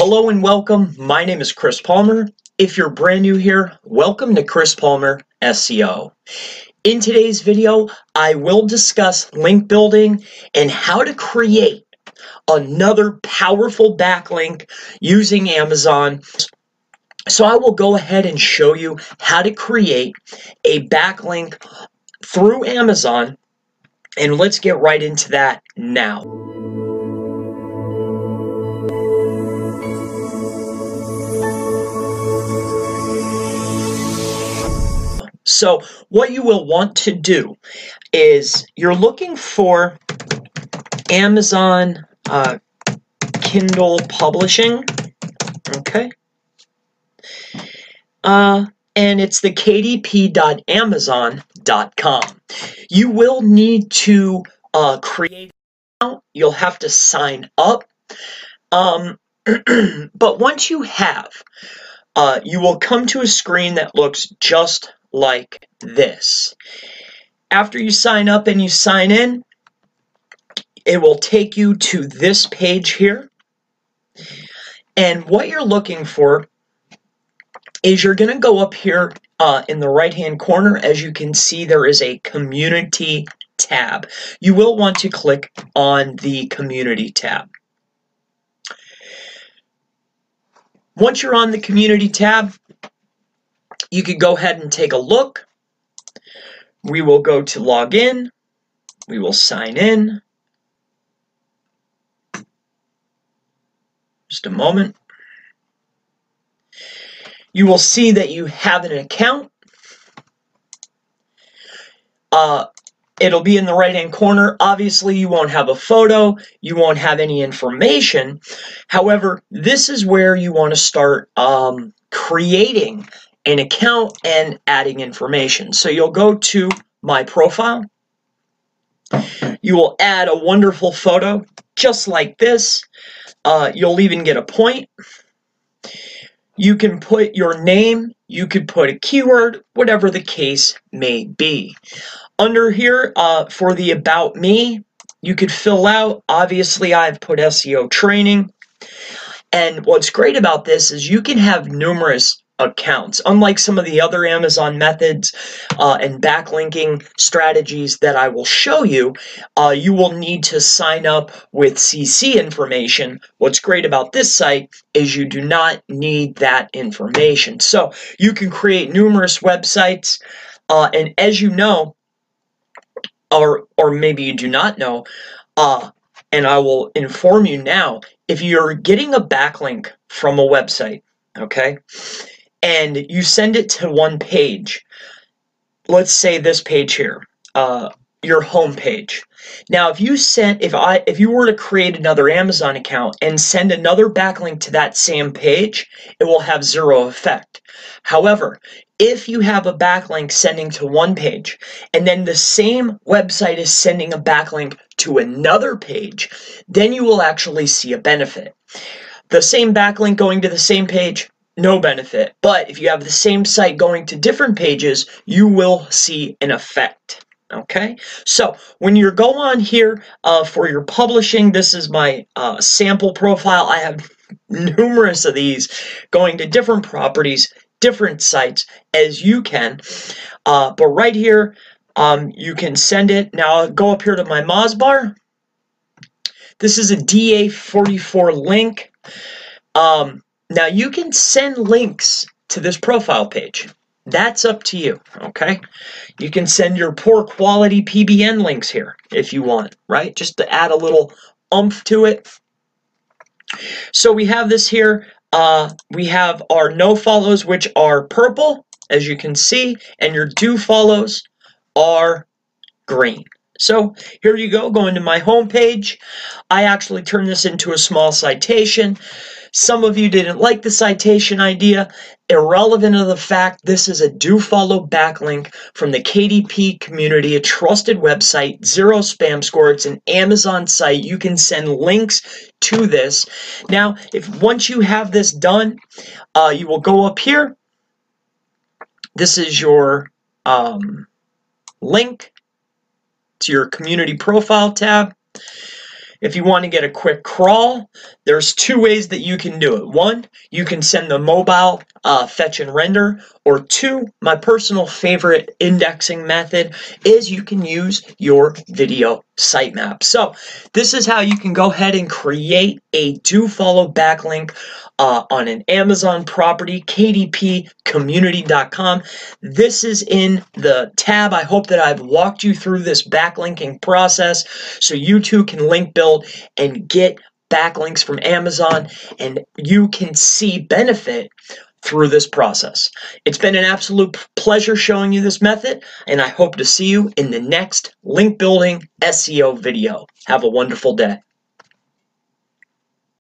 Hello and welcome. My name is Chris Palmer. If you're brand new here, welcome to Chris Palmer SEO. In today's video, I will discuss link building and how to create another powerful backlink using Amazon. So I will go ahead and show you how to create a backlink through Amazon and let's get right into that now. So what you will want to do is you're looking for Amazon uh, Kindle Publishing, okay? Uh, and it's the kdp.amazon.com. You will need to uh, create an account. You'll have to sign up. Um, but once you have, uh, you will come to a screen that looks just like this. After you sign up and you sign in, it will take you to this page here. And what you're looking for is you're going to go up here uh, in the right hand corner. As you can see, there is a community tab. You will want to click on the community tab. Once you're on the community tab, you could go ahead and take a look. We will go to login. We will sign in. Just a moment. You will see that you have an account. Uh, it'll be in the right hand corner. Obviously, you won't have a photo, you won't have any information. However, this is where you want to start um, creating an account and adding information. So you'll go to my profile. You will add a wonderful photo just like this. Uh, you'll even get a point. You can put your name, you could put a keyword, whatever the case may be. Under here, uh, for the About Me, you could fill out, obviously I've put SEO training. And what's great about this is you can have numerous accounts. Unlike some of the other Amazon methods uh, and backlinking strategies that I will show you, uh, you will need to sign up with CC information. What's great about this site is you do not need that information. So you can create numerous websites, uh, and as you know, or or maybe you do not know, uh, and I will inform you now, if you're getting a backlink from a website, okay, and you send it to one page, let's say this page here, uh, your home page. Now, if you sent, if I, if you were to create another Amazon account and send another backlink to that same page, it will have zero effect. However, if you have a backlink sending to one page and then the same website is sending a backlink to another page, then you will actually see a benefit. The same backlink going to the same page, no benefit. But if you have the same site going to different pages, you will see an effect. Okay, so when you go on here uh, for your publishing, this is my uh, sample profile. I have numerous of these going to different properties, different sites as you can. Uh, but right here, um, you can send it. Now I'll go up here to my Mozbar. This is a DA44 link. Um, now you can send links to this profile page. That's up to you, okay? You can send your poor quality PBN links here if you want, right? Just to add a little umph to it. So we have this here. Uh, we have our no follows, which are purple, as you can see, and your do follows are green. So here you go, going to my home page. I actually turned this into a small citation. Some of you didn't like the citation idea. Irrelevant of the fact, this is a do follow backlink from the KDP community, a trusted website, zero spam score. It's an Amazon site. You can send links to this. Now, if once you have this done, uh, you will go up here. This is your um, link to your community profile tab. If you want to get a quick crawl, there's two ways that you can do it. One, you can send the mobile uh, fetch and render, or two, my personal favorite indexing method is you can use your video sitemap. So this is how you can go ahead and create a do follow backlink uh, on an Amazon property, kdpcommunity.com. This is in the tab. I hope that I've walked you through this backlinking process so you too can link build and get backlinks from Amazon and you can see benefit through this process. It's been an absolute pleasure showing you this method, and I hope to see you in the next link building SEO video. Have a wonderful day.